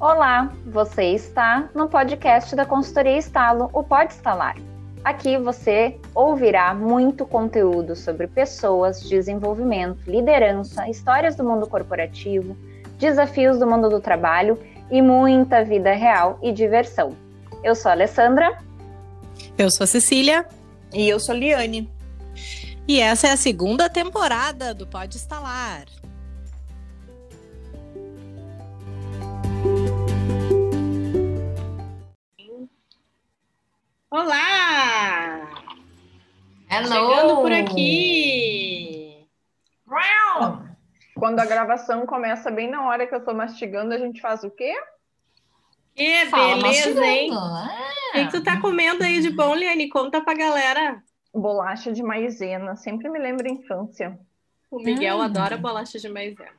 Olá, você está no podcast da Consultoria Estalo, o Pode Estalar. Aqui você ouvirá muito conteúdo sobre pessoas, desenvolvimento, liderança, histórias do mundo corporativo, desafios do mundo do trabalho e muita vida real e diversão. Eu sou a Alessandra. Eu sou a Cecília. E eu sou a Liane. E essa é a segunda temporada do Pode Estalar. Olá! Hello! Chegando por aqui! Quando a gravação começa bem na hora que eu tô mastigando, a gente faz o quê? Que Fala beleza, hein? mastigando. O que, que tu tá comendo aí de bom, Liane? Conta pra galera. Bolacha de maisena, sempre me lembra a infância. O Miguel Hum. adora bolacha de maisena.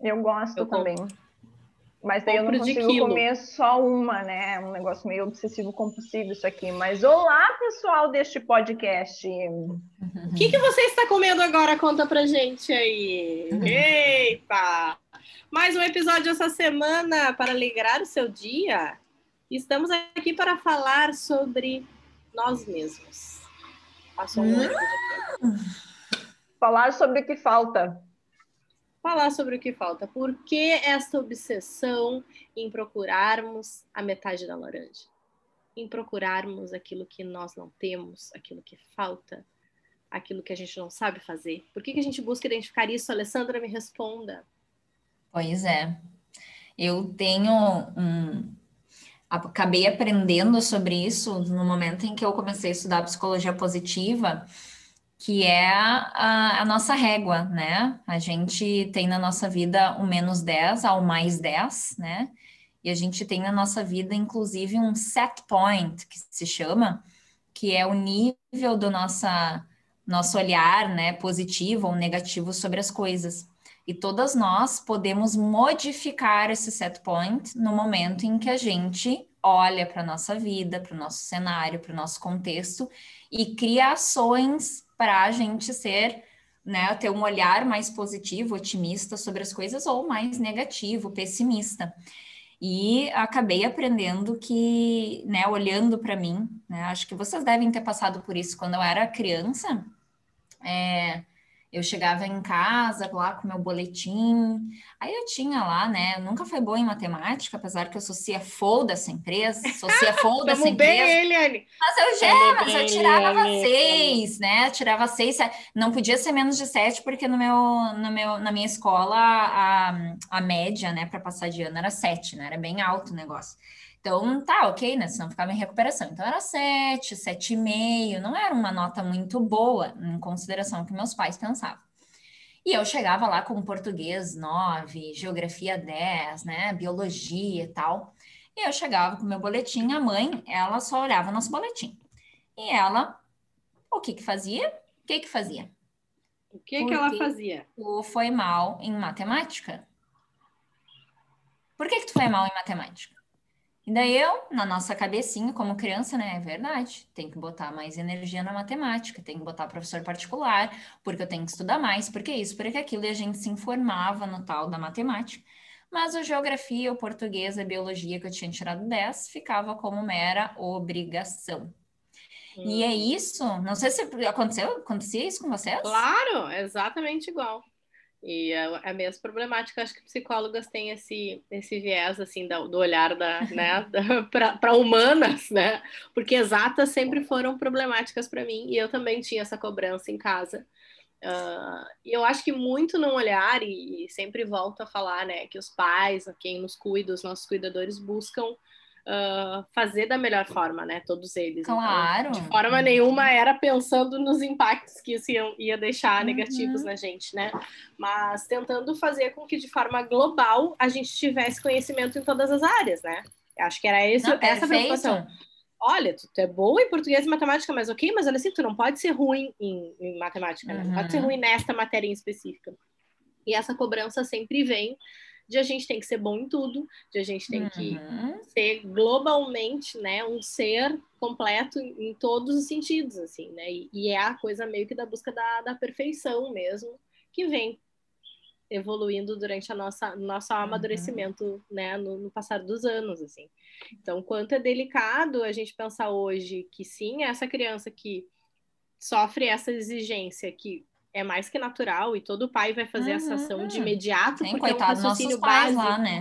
Eu gosto Eu compro. Mas daí eu não Compro consigo comer só uma, né? É um negócio meio obsessivo compulsivo isso aqui. Mas olá, pessoal deste podcast. O que, que você está comendo agora? Conta pra gente aí. Eita! Mais um episódio essa semana para alegrar o seu dia. Estamos aqui para falar sobre nós mesmos. Passou um aqui. Falar sobre o que falta. Falar sobre o que falta. Por que essa obsessão em procurarmos a metade da laranja? Em procurarmos aquilo que nós não temos, aquilo que falta, aquilo que a gente não sabe fazer. Por que, que a gente busca identificar isso? Alessandra, me responda. Pois é. Eu tenho um. Acabei aprendendo sobre isso no momento em que eu comecei a estudar psicologia positiva, que é a, a nossa régua, né? A gente tem na nossa vida o menos 10 ao mais 10, né? E a gente tem na nossa vida, inclusive, um set point, que se chama, que é o nível do nossa, nosso olhar, né, positivo ou negativo sobre as coisas. E todas nós podemos modificar esse set point no momento em que a gente olha para a nossa vida, para o nosso cenário, para o nosso contexto e cria ações para a gente ser, né, ter um olhar mais positivo, otimista sobre as coisas ou mais negativo, pessimista. E acabei aprendendo que, né, olhando para mim, né, acho que vocês devem ter passado por isso quando eu era criança. É, eu chegava em casa lá com meu boletim, aí eu tinha lá, né? Nunca foi boa em matemática, apesar que eu sou CFO dessa empresa, sou CFO dessa bem, empresa. hein, Eliane? Mas eu já, mas eu bem, tirava Eliane, seis, né? Tirava seis, sete. não podia ser menos de sete, porque no meu, no meu, na minha escola a, a média, né, para passar de ano era sete, né? Era bem alto o negócio. Então, tá, ok, né? Senão ficava em recuperação. Então, era sete, sete e meio, não era uma nota muito boa, em consideração ao que meus pais pensavam. E eu chegava lá com português 9, geografia 10, né? Biologia e tal. E eu chegava com meu boletim, a mãe, ela só olhava o nosso boletim. E ela, o que que fazia? O que que fazia? O que, Por que ela fazia? Tu foi mal em matemática? Por que que tu foi mal em matemática? E daí eu, na nossa cabecinha, como criança, né? É verdade, tem que botar mais energia na matemática, tem que botar professor particular, porque eu tenho que estudar mais, porque isso, porque aquilo, e a gente se informava no tal da matemática. Mas o geografia, o português, a biologia, que eu tinha tirado 10, ficava como mera obrigação. E é isso, não sei se aconteceu, acontecia isso com vocês? Claro, é exatamente igual. E é a mesma problemática, acho que psicólogas têm esse, esse viés assim do, do olhar da, né, para humanas, né? Porque exatas sempre foram problemáticas para mim e eu também tinha essa cobrança em casa. Uh, e eu acho que muito não olhar e, e sempre volto a falar, né, que os pais, quem nos cuida, os nossos cuidadores buscam uh, fazer da melhor forma, né? Todos eles. Claro. Então, de forma nenhuma era pensando nos impactos que isso ia, ia deixar Uhum. negativos na gente, né? Mas tentando fazer com que de forma global a gente tivesse conhecimento em todas as áreas, né? Acho que era esse, Não, essa a preocupação. Olha, tu, tu é boa em português e matemática, mas ok, mas olha assim, tu não pode ser ruim em, em matemática, né? Não pode ser Uhum. ruim nesta matéria em específica. E essa cobrança sempre vem de a gente tem que ser bom em tudo, de a gente tem que Uhum. ser globalmente, né, um ser completo em, em todos os sentidos, assim, né, e, e é a coisa meio que da busca da, da perfeição mesmo, que vem evoluindo durante a nossa nosso Uhum. amadurecimento, né, no, no passar dos anos, assim. Então, quanto é delicado a gente pensar hoje que sim, essa criança que sofre essa exigência que é mais que natural e todo pai vai fazer essa Uhum. ação de imediato Sim, porque é um coitado dos nossos raciocínio básico. lá, né?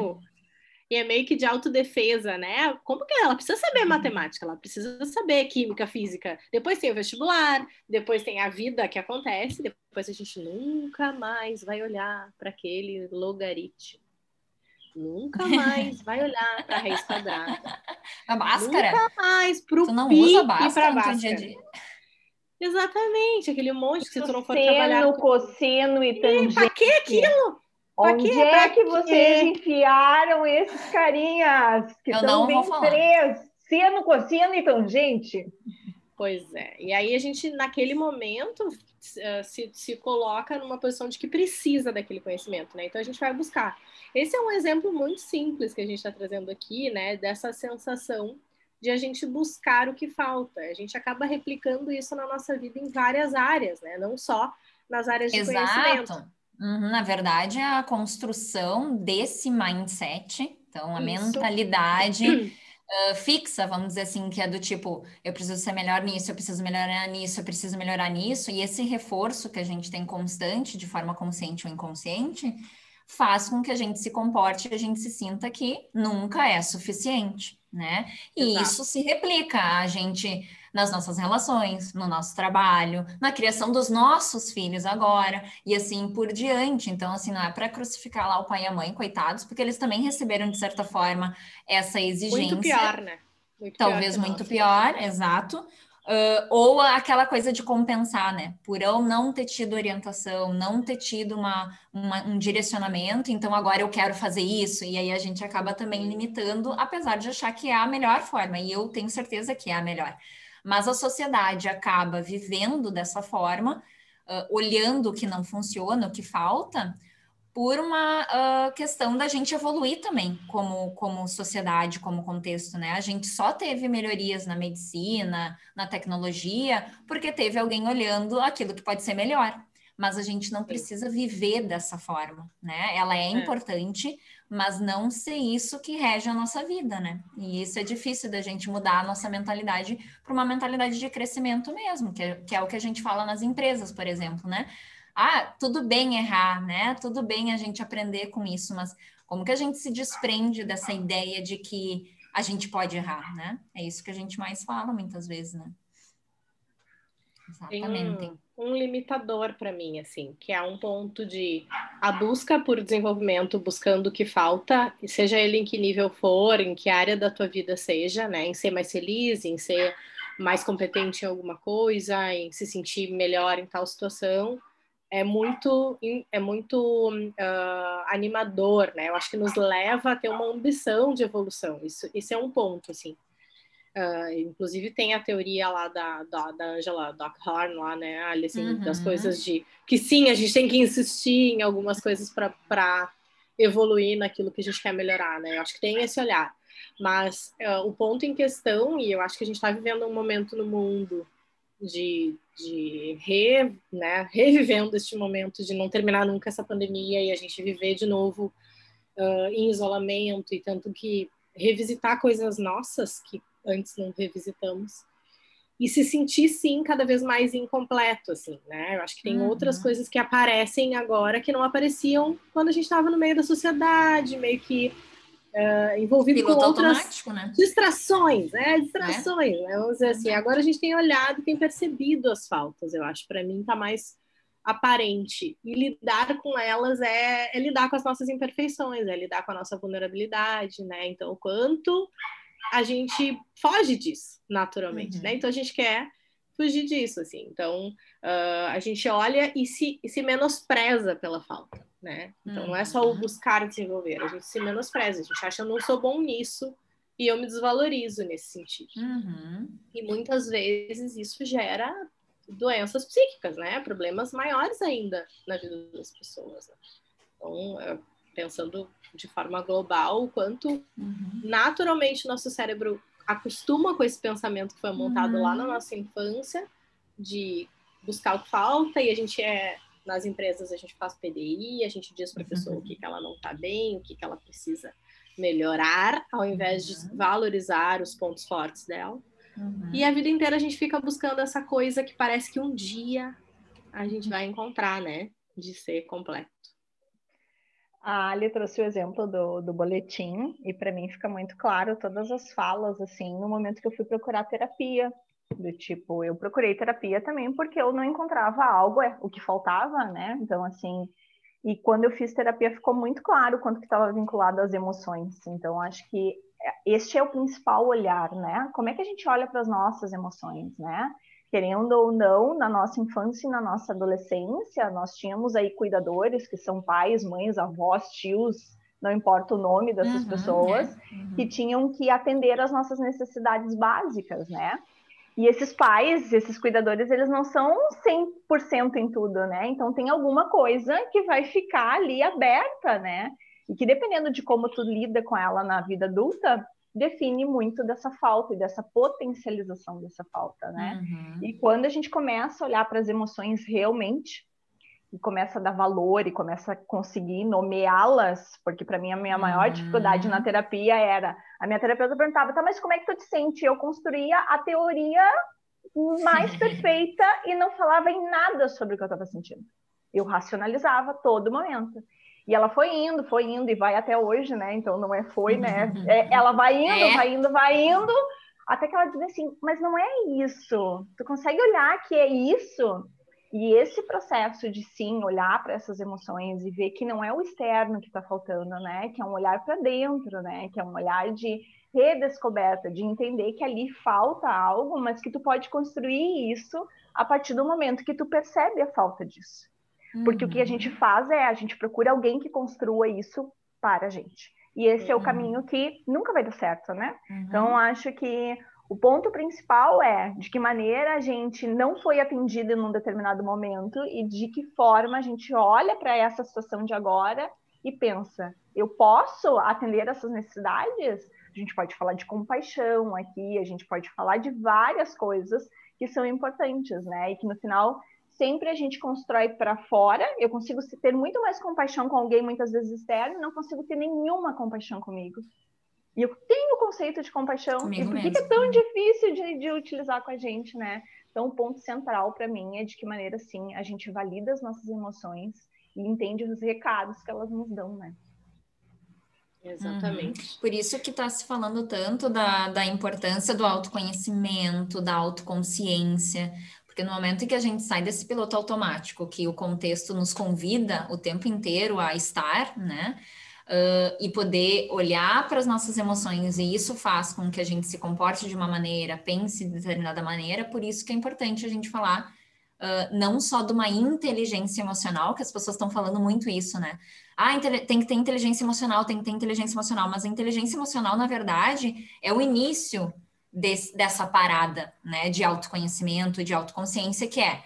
E é meio que de autodefesa, né? Como que ela precisa Uhum. saber matemática, ela precisa saber química, física. Depois tem o vestibular, depois tem a vida que acontece, depois a gente nunca mais vai olhar para aquele logaritmo. Nunca mais vai olhar para a raiz quadrada. A Bhaskara. Nunca mais Tu não pi e para a Bhaskara. Exatamente, aquele monte que se tu não for trabalhar... Seno, cosseno e tangente. Pra que aquilo? Pra Onde quê? é Pra que quê? vocês enfiaram esses carinhas? Que não bem vou falar. três. Seno, cosseno e tangente. Pois é. E aí a gente, naquele momento, eh, se, se coloca numa posição de que precisa daquele conhecimento, né? Então a gente vai buscar. Esse é um exemplo muito simples que a gente está trazendo aqui, né? Dessa sensação de a gente buscar o que falta. A gente acaba replicando isso na nossa vida em várias áreas, né? Não só nas áreas de conhecimento. Exato. Uhum, na verdade, é a construção desse mindset, então a Isso. mentalidade uh, fixa, vamos dizer assim, que é do tipo, eu preciso ser melhor nisso, eu preciso melhorar nisso, eu preciso melhorar nisso, e esse reforço que a gente tem constante, de forma consciente ou inconsciente, faz com que a gente se comporte e a gente se sinta que nunca é suficiente, né? E Exato. isso se replica a gente nas nossas relações, no nosso trabalho, na criação dos nossos filhos agora e assim por diante. Então, assim, não é para crucificar lá o pai e a mãe, coitados, porque eles também receberam de certa forma essa exigência. Muito pior, né? Muito Talvez pior muito pior, exato. Ah, ou aquela coisa de compensar, né? Por eu não ter tido orientação, não ter tido uma, uma- um direcionamento, então agora eu quero fazer isso, e aí a gente acaba também limitando, apesar de achar que é a melhor forma, e eu tenho certeza que é a melhor. Mas a sociedade acaba vivendo dessa forma, ah, olhando o que não funciona, o que falta, por uma ah, questão da gente evoluir também como, como sociedade, como contexto, né? A gente só teve melhorias na medicina, na tecnologia, porque teve alguém olhando aquilo que pode ser melhor. Mas a gente não precisa viver dessa forma, né? Ela é, É. importante, mas não ser isso que rege a nossa vida, né? E isso é difícil da gente mudar a nossa mentalidade para uma mentalidade de crescimento mesmo, que é, que é o que a gente fala nas empresas, por exemplo, né? Ah, tudo bem errar, né? Tudo bem a gente aprender com isso, mas como que a gente se desprende dessa ideia de que a gente pode errar, né? É isso que a gente mais fala muitas vezes, né? Tem Exatamente. um, um limitador para mim, assim, que é um ponto de a busca por desenvolvimento, buscando o que falta, seja ele em que nível for, em que área da tua vida seja, né? Em ser mais feliz, em ser mais competente em alguma coisa, em se sentir melhor em tal situação, é muito, é muito ah, animador, né? Eu acho que nos leva a ter uma ambição de evolução. Isso, isso é um ponto, assim. Ah, inclusive tem a teoria lá da, da, da Angela Dockhorn lá, né, Ali, assim, das Uhum. coisas de que sim, a gente tem que insistir em algumas coisas para evoluir naquilo que a gente quer melhorar, né? Eu acho que tem esse olhar. Mas ah, o ponto em questão, e eu acho que a gente está vivendo um momento no mundo de, de re, né, revivendo este momento de não terminar nunca essa pandemia e a gente viver de novo ah, em isolamento e tanto que revisitar coisas nossas que antes não revisitamos e se sentir sim cada vez mais incompleto assim, né? Eu acho que tem Uhum. outras coisas que aparecem agora que não apareciam quando a gente estava no meio da sociedade, meio que ah, envolvido Piloto com outras automático, né? distrações, né? Distrações, né? Vamos dizer assim. Agora a gente tem olhado e tem percebido as faltas, eu acho. Para mim tá mais aparente. E lidar com elas é, é lidar com as nossas imperfeições, é lidar com a nossa vulnerabilidade, né? Então, o quanto a gente foge disso, naturalmente, Uhum. né? Então, a gente quer fugir disso, assim. Então, ah, a gente olha e se, e se menospreza pela falta, né? Então, não é só o Uhum. buscar desenvolver, a gente se menospreza, a gente acha eu não sou bom nisso e eu me desvalorizo nesse sentido. Uhum. E muitas vezes isso gera doenças psíquicas, né? Problemas maiores ainda na vida das pessoas. né? Então, eh, pensando de forma global, o quanto Uhum. naturalmente nosso cérebro acostuma com esse pensamento que foi montado lá na Uhum. nossa infância, de buscar o que falta, e a gente é nas empresas a gente faz PDI, a gente diz para a pessoa o que, que ela não está bem, o que, que ela precisa melhorar, ao invés de Uhum. valorizar os pontos fortes dela. Uhum. E a vida inteira a gente fica buscando essa coisa que parece que um dia a gente vai encontrar, né? De ser completo. A Ali trouxe o exemplo do, do boletim, e para mim fica muito claro todas as falas, assim, no momento que eu fui procurar terapia. Do tipo, eu procurei terapia também porque eu não encontrava algo, é o que faltava, né? Então, assim, e quando eu fiz terapia ficou muito claro quanto que estava vinculado às emoções. Então, acho que este é o principal olhar, né? Como é que a gente olha para as nossas emoções, né? Querendo ou não, na nossa infância e na nossa adolescência, nós tínhamos aí cuidadores que são pais, mães, avós, tios, não importa o nome dessas Uhum, pessoas, né? Uhum. que tinham que atender às nossas necessidades básicas, né? E esses pais, esses cuidadores, eles não são 100% em tudo, né? Então tem alguma coisa que vai ficar ali aberta, né? E que dependendo de como tu lida com ela na vida adulta, define muito dessa falta e dessa potencialização dessa falta, né? Uhum. E quando a gente começa a olhar para as emoções realmente e começa a dar valor e começa a conseguir nomeá-las, porque para mim a minha maior Uhum. dificuldade na terapia era a minha terapeuta perguntava, tá, mas como é que tu te sente? Eu construía a teoria mais perfeita e não falava em nada sobre o que eu estava sentindo. Eu racionalizava todo momento. E ela foi indo, foi indo e vai até hoje, né? Então não é foi, né? É, ela vai indo, É. vai indo, vai indo, até que ela diz assim, mas não é isso. Tu consegue olhar que é isso? E esse processo de sim olhar para essas emoções e ver que não é o externo que está faltando, né? Que é um olhar para dentro, né? Que é um olhar de redescoberta, de entender que ali falta algo, mas que tu pode construir isso a partir do momento que tu percebe a falta disso. Porque o que a gente faz é a gente procura alguém que construa isso para a gente. E esse é o Uhum. caminho que nunca vai dar certo, né? Uhum. Então, acho que o ponto principal é de que maneira a gente não foi atendido em um determinado momento e de que forma a gente olha para essa situação de agora e pensa: eu posso atender essas necessidades? A gente pode falar de compaixão aqui, a gente pode falar de várias coisas que são importantes, né? E que no final sempre a gente constrói para fora. Eu consigo ter muito mais compaixão com alguém, muitas vezes externo, não consigo ter nenhuma compaixão comigo. E eu tenho o conceito de compaixão. Comigo e por que, que é tão difícil de, de utilizar com a gente, né? Então, o ponto central para mim é de que maneira, sim, a gente valida as nossas emoções e entende os recados que elas nos dão, né? Exatamente. Por isso que está se falando tanto da, da importância do autoconhecimento, da autoconsciência, porque no momento em que a gente sai desse piloto automático, que o contexto nos convida o tempo inteiro a estar, né? Uh, e poder olhar para as nossas emoções, e isso faz com que a gente se comporte de uma maneira, pense de determinada maneira, por isso que é importante a gente falar uh, não só de uma inteligência emocional, que as pessoas estão falando muito isso, né? Ah, tem que ter inteligência emocional, tem que ter inteligência emocional, mas a inteligência emocional, na verdade, é o início desse, dessa parada, né, de autoconhecimento, de autoconsciência, que é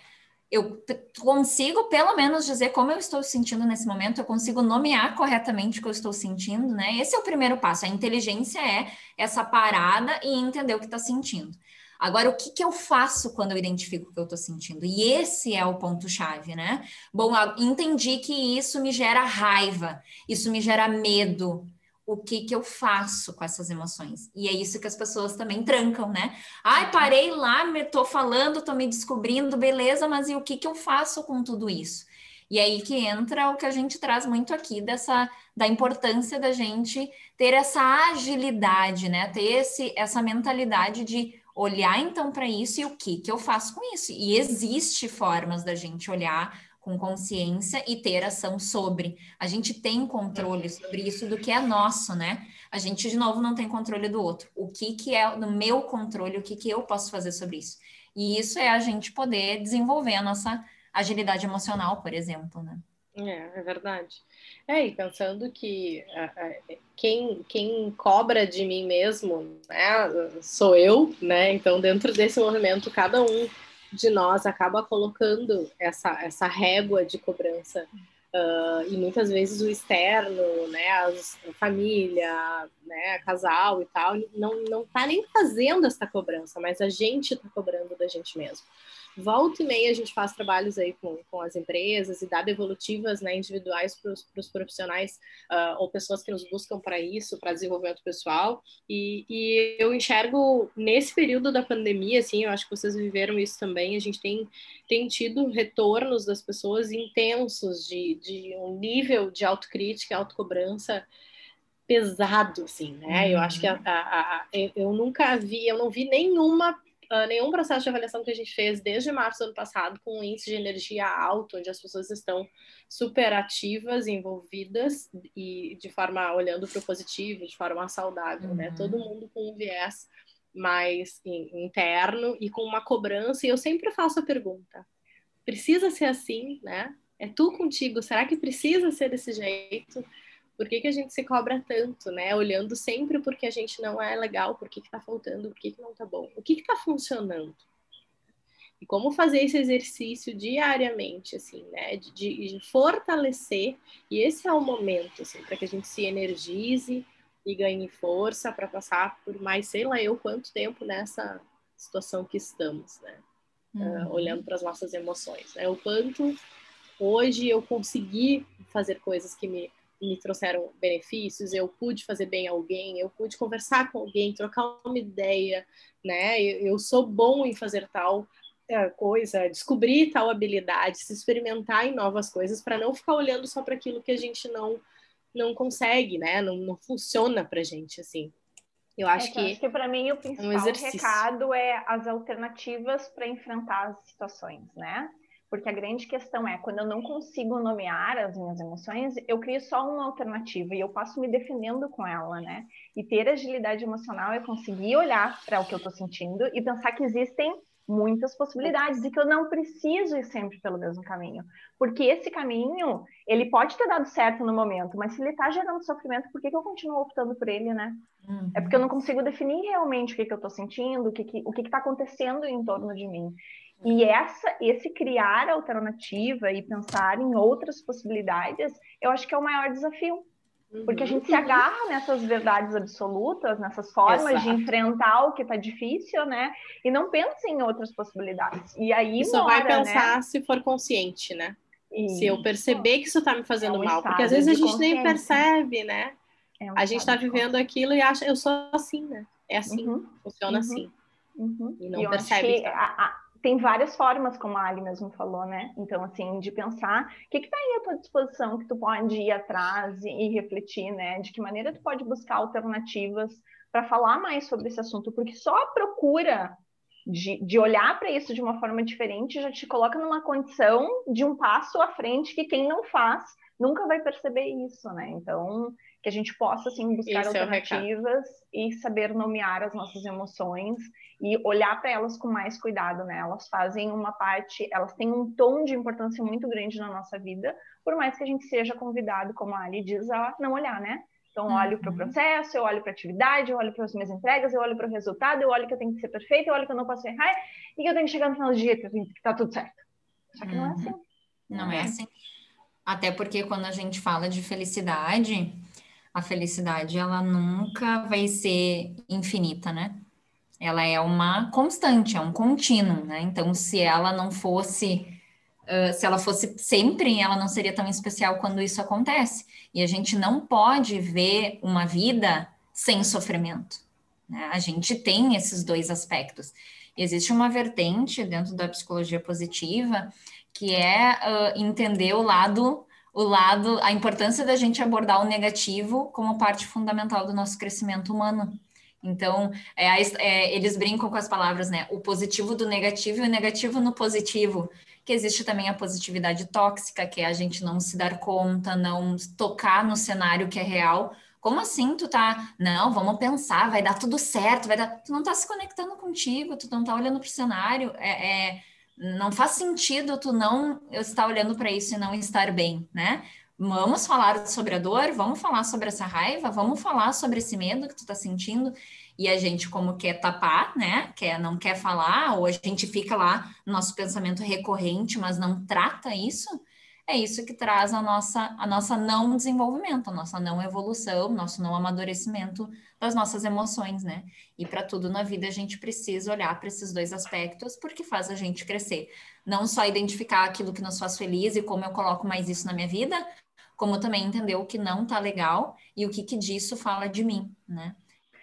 eu consigo pelo menos dizer como eu estou sentindo nesse momento, eu consigo nomear corretamente o que eu estou sentindo, né? Esse é o primeiro passo. A inteligência é essa parada e entender o que está sentindo. Agora, o que, que eu faço quando eu identifico o que eu estou sentindo? E esse é o ponto-chave, né? Bom, entendi que isso me gera raiva, isso me gera medo. O que, que eu faço com essas emoções? E é isso que as pessoas também trancam, né? Ai, parei lá, me tô falando, tô me descobrindo, beleza, mas e o que, que eu faço com tudo isso? E aí que entra o que a gente traz muito aqui dessa da importância da gente ter essa agilidade, né? Ter esse, essa mentalidade de olhar então para isso e o que que eu faço com isso. E existe formas da gente olhar com consciência e ter ação sobre. A gente tem controle sobre isso do que é nosso, né? A gente de novo não tem controle do outro. O que que é no meu controle, o que que eu posso fazer sobre isso? E isso é a gente poder desenvolver a nossa agilidade emocional, por exemplo, né? É, é verdade. É, e pensando que quem, quem cobra de mim mesmo né, sou eu, né? Então, dentro desse movimento, cada um de nós acaba colocando essa, essa régua de cobrança. Uh, e muitas vezes o externo, né, a família, né, casal e tal, não, não tá nem fazendo essa cobrança, mas a gente tá cobrando da gente mesmo. Volta e meia a gente faz trabalhos aí com, com as empresas e dá devolutivas né, individuais para os profissionais uh, ou pessoas que nos buscam para isso, para desenvolvimento pessoal. E, e, eu enxergo nesse período da pandemia, assim, eu acho que vocês viveram isso também, a gente tem, tem tido retornos das pessoas intensos de, de um nível de autocrítica, autocobrança pesado, assim, né? Eu acho que a, uhum. a, a, eu nunca vi, eu não vi nenhuma uh, nenhum processo de avaliação que a gente fez desde março do ano passado com um índice de energia alto, onde as pessoas estão super ativas, envolvidas e de forma olhando para o positivo, de forma saudável, né? uhum. né? Todo mundo com um viés mais interno e com uma cobrança. E eu sempre faço a pergunta: precisa ser assim, né? É tu contigo? Será que precisa ser desse jeito? Por que, que a gente se cobra tanto, né? Olhando sempre porque a gente não é legal, por que, que tá faltando, por que, que não tá bom, o que que tá funcionando. E como fazer esse exercício diariamente, assim, né? De, de fortalecer, e esse é o momento, assim, para que a gente se energize e ganhe força para passar por mais, sei lá eu, quanto tempo nessa situação que estamos, né? Ah, uhum. Uh, olhando para as nossas emoções, né? O quanto hoje eu consegui fazer coisas que me me trouxeram benefícios, eu pude fazer bem a alguém, eu pude conversar com alguém, trocar uma ideia, né? Eu, eu sou bom em fazer tal é, coisa, descobrir tal habilidade, se experimentar em novas coisas, para não ficar olhando só para aquilo que a gente não não consegue, né? Não, não funciona para gente assim. Eu acho é, que, que para mim o principal é um recado é as alternativas para enfrentar as situações, né? Porque a grande questão é, quando eu não consigo nomear as minhas emoções, eu crio só uma alternativa e eu passo me defendendo com ela, né? E ter agilidade emocional é conseguir olhar para o que eu estou sentindo e pensar que existem muitas possibilidades e que eu não preciso ir sempre pelo mesmo caminho. Porque esse caminho, ele pode ter dado certo no momento, mas se ele está gerando sofrimento, por que, que eu continuo optando por ele, né? Uhum. É porque eu não consigo definir realmente o que, que eu estou sentindo, o que está o que que tá acontecendo em torno de mim. E essa, esse criar alternativa e pensar em outras possibilidades, eu acho que é o maior desafio. Porque a uhum. gente se agarra nessas verdades absolutas, nessas formas Exato. de enfrentar o que está difícil, né? E não pensa em outras possibilidades. E aí e só mora, vai pensar né? se for consciente, né? E... Se eu perceber que isso está me fazendo é um mal, porque às vezes a gente nem percebe, né? É um a gente está vivendo aquilo e acha, eu sou assim, né? É assim, uhum. funciona uhum. assim. Uhum. E não e percebe. A, a, tem várias formas, como a Ali mesmo falou, né? Então, assim, de pensar o que está aí à tua disposição que tu pode ir atrás e, e refletir, né? De que maneira tu pode buscar alternativas para falar mais sobre esse assunto, porque só a procura de, de olhar para isso de uma forma diferente já te coloca numa condição de um passo à frente que quem não faz nunca vai perceber isso, né? Então, que a gente possa assim buscar Esse é alternativas é e saber nomear as nossas emoções e olhar para elas com mais cuidado, né? Elas fazem uma parte, elas têm um tom de importância muito grande na nossa vida, por mais que a gente seja convidado, como a Ali diz, a não olhar, né? Então, eu olho para o uhum. processo, eu olho para a atividade, eu olho para as minhas entregas, eu olho para o resultado, eu olho que eu tenho que ser perfeito, eu olho que eu não posso errar e que eu tenho que chegar no final do dia que está tudo certo. Só que não é uhum. assim. Não é assim. Até porque quando a gente fala de felicidade, a felicidade ela nunca vai ser infinita, né? Ela é uma constante, é um contínuo, né? Então, se ela não fosse, uh, se ela fosse sempre, ela não seria tão especial quando isso acontece. E a gente não pode ver uma vida sem sofrimento. Né? A gente tem esses dois aspectos. Existe uma vertente dentro da psicologia positiva que é uh, entender o lado o lado, a importância da gente abordar o negativo como parte fundamental do nosso crescimento humano. Então, é, é, eles brincam com as palavras, né? O positivo do negativo e o negativo no positivo. Que existe também a positividade tóxica, que é a gente não se dar conta, não tocar no cenário que é real. Como assim tu tá? Não, vamos pensar, vai dar tudo certo, vai dar. Tu não tá se conectando contigo, tu não tá olhando para o cenário. É, é não faz sentido tu não estar olhando para isso e não estar bem, né? Vamos falar sobre a dor, vamos falar sobre essa raiva, vamos falar sobre esse medo que tu tá sentindo. E a gente, como quer tapar, né? Quer, não quer falar, ou a gente fica lá no nosso pensamento recorrente, mas não trata isso, é isso que traz a nossa, a nossa não desenvolvimento, a nossa não evolução, nosso não amadurecimento das nossas emoções, né? E para tudo na vida a gente precisa olhar para esses dois aspectos porque faz a gente crescer. Não só identificar aquilo que nos faz feliz e como eu coloco mais isso na minha vida, como também entender o que não tá legal e o que, que disso fala de mim, né?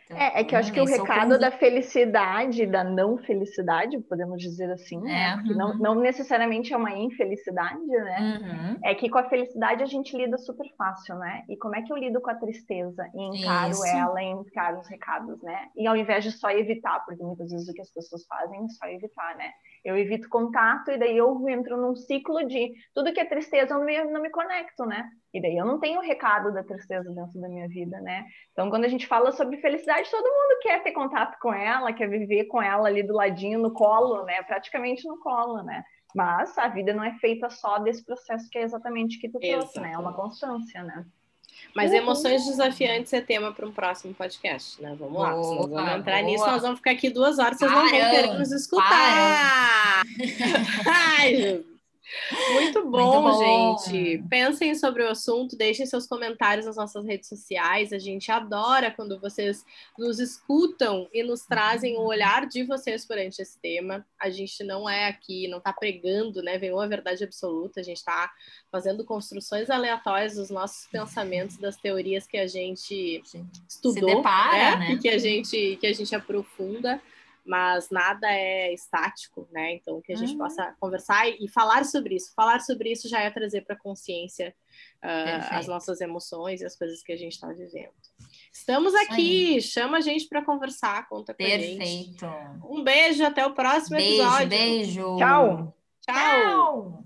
Então, é, é, que eu acho que o recado da felicidade, da não felicidade, podemos dizer assim, né? É, uhum. não, não necessariamente é uma infelicidade, né? Uhum. É que com a felicidade a gente lida super fácil, né? E como é que eu lido com a tristeza e encaro Isso. ela e encaro os recados, né? E ao invés de só evitar, porque muitas vezes o que as pessoas fazem é só evitar, né? Eu evito contato e daí eu entro num ciclo de tudo que é tristeza eu não me, não me conecto, né? E daí eu não tenho o recado da tristeza dentro da minha vida, né? Então, quando a gente fala sobre felicidade, todo mundo quer ter contato com ela, quer viver com ela ali do ladinho, no colo, né? Praticamente no colo, né? Mas a vida não é feita só desse processo que é exatamente que tu trouxe, né? É uma constância, né? Mas uhum. emoções desafiantes é tema para um próximo podcast, né? Vamos lá. Boa, nós vamos entrar boa. nisso, nós vamos ficar aqui duas horas, vocês não vão querer nos escutar. Ai, muito bom, Muito bom, gente. Pensem sobre o assunto, deixem seus comentários nas nossas redes sociais. A gente adora quando vocês nos escutam e nos trazem o olhar de vocês perante esse tema. A gente não é aqui, não está pregando, né? Vem uma verdade absoluta. A gente está fazendo construções aleatórias dos nossos pensamentos, das teorias que a gente estudou, depara, né? né? que a gente que a gente aprofunda mas nada é estático, né? Então, que a gente uhum. possa conversar e, falar sobre isso. Falar sobre isso já é trazer para a consciência uh, as nossas emoções e as coisas que a gente está vivendo. Estamos aqui, chama a gente para conversar, conta com Perfeito. a gente. Um beijo, até o próximo beijo, episódio. Beijo, Tchau. Tchau. Tchau.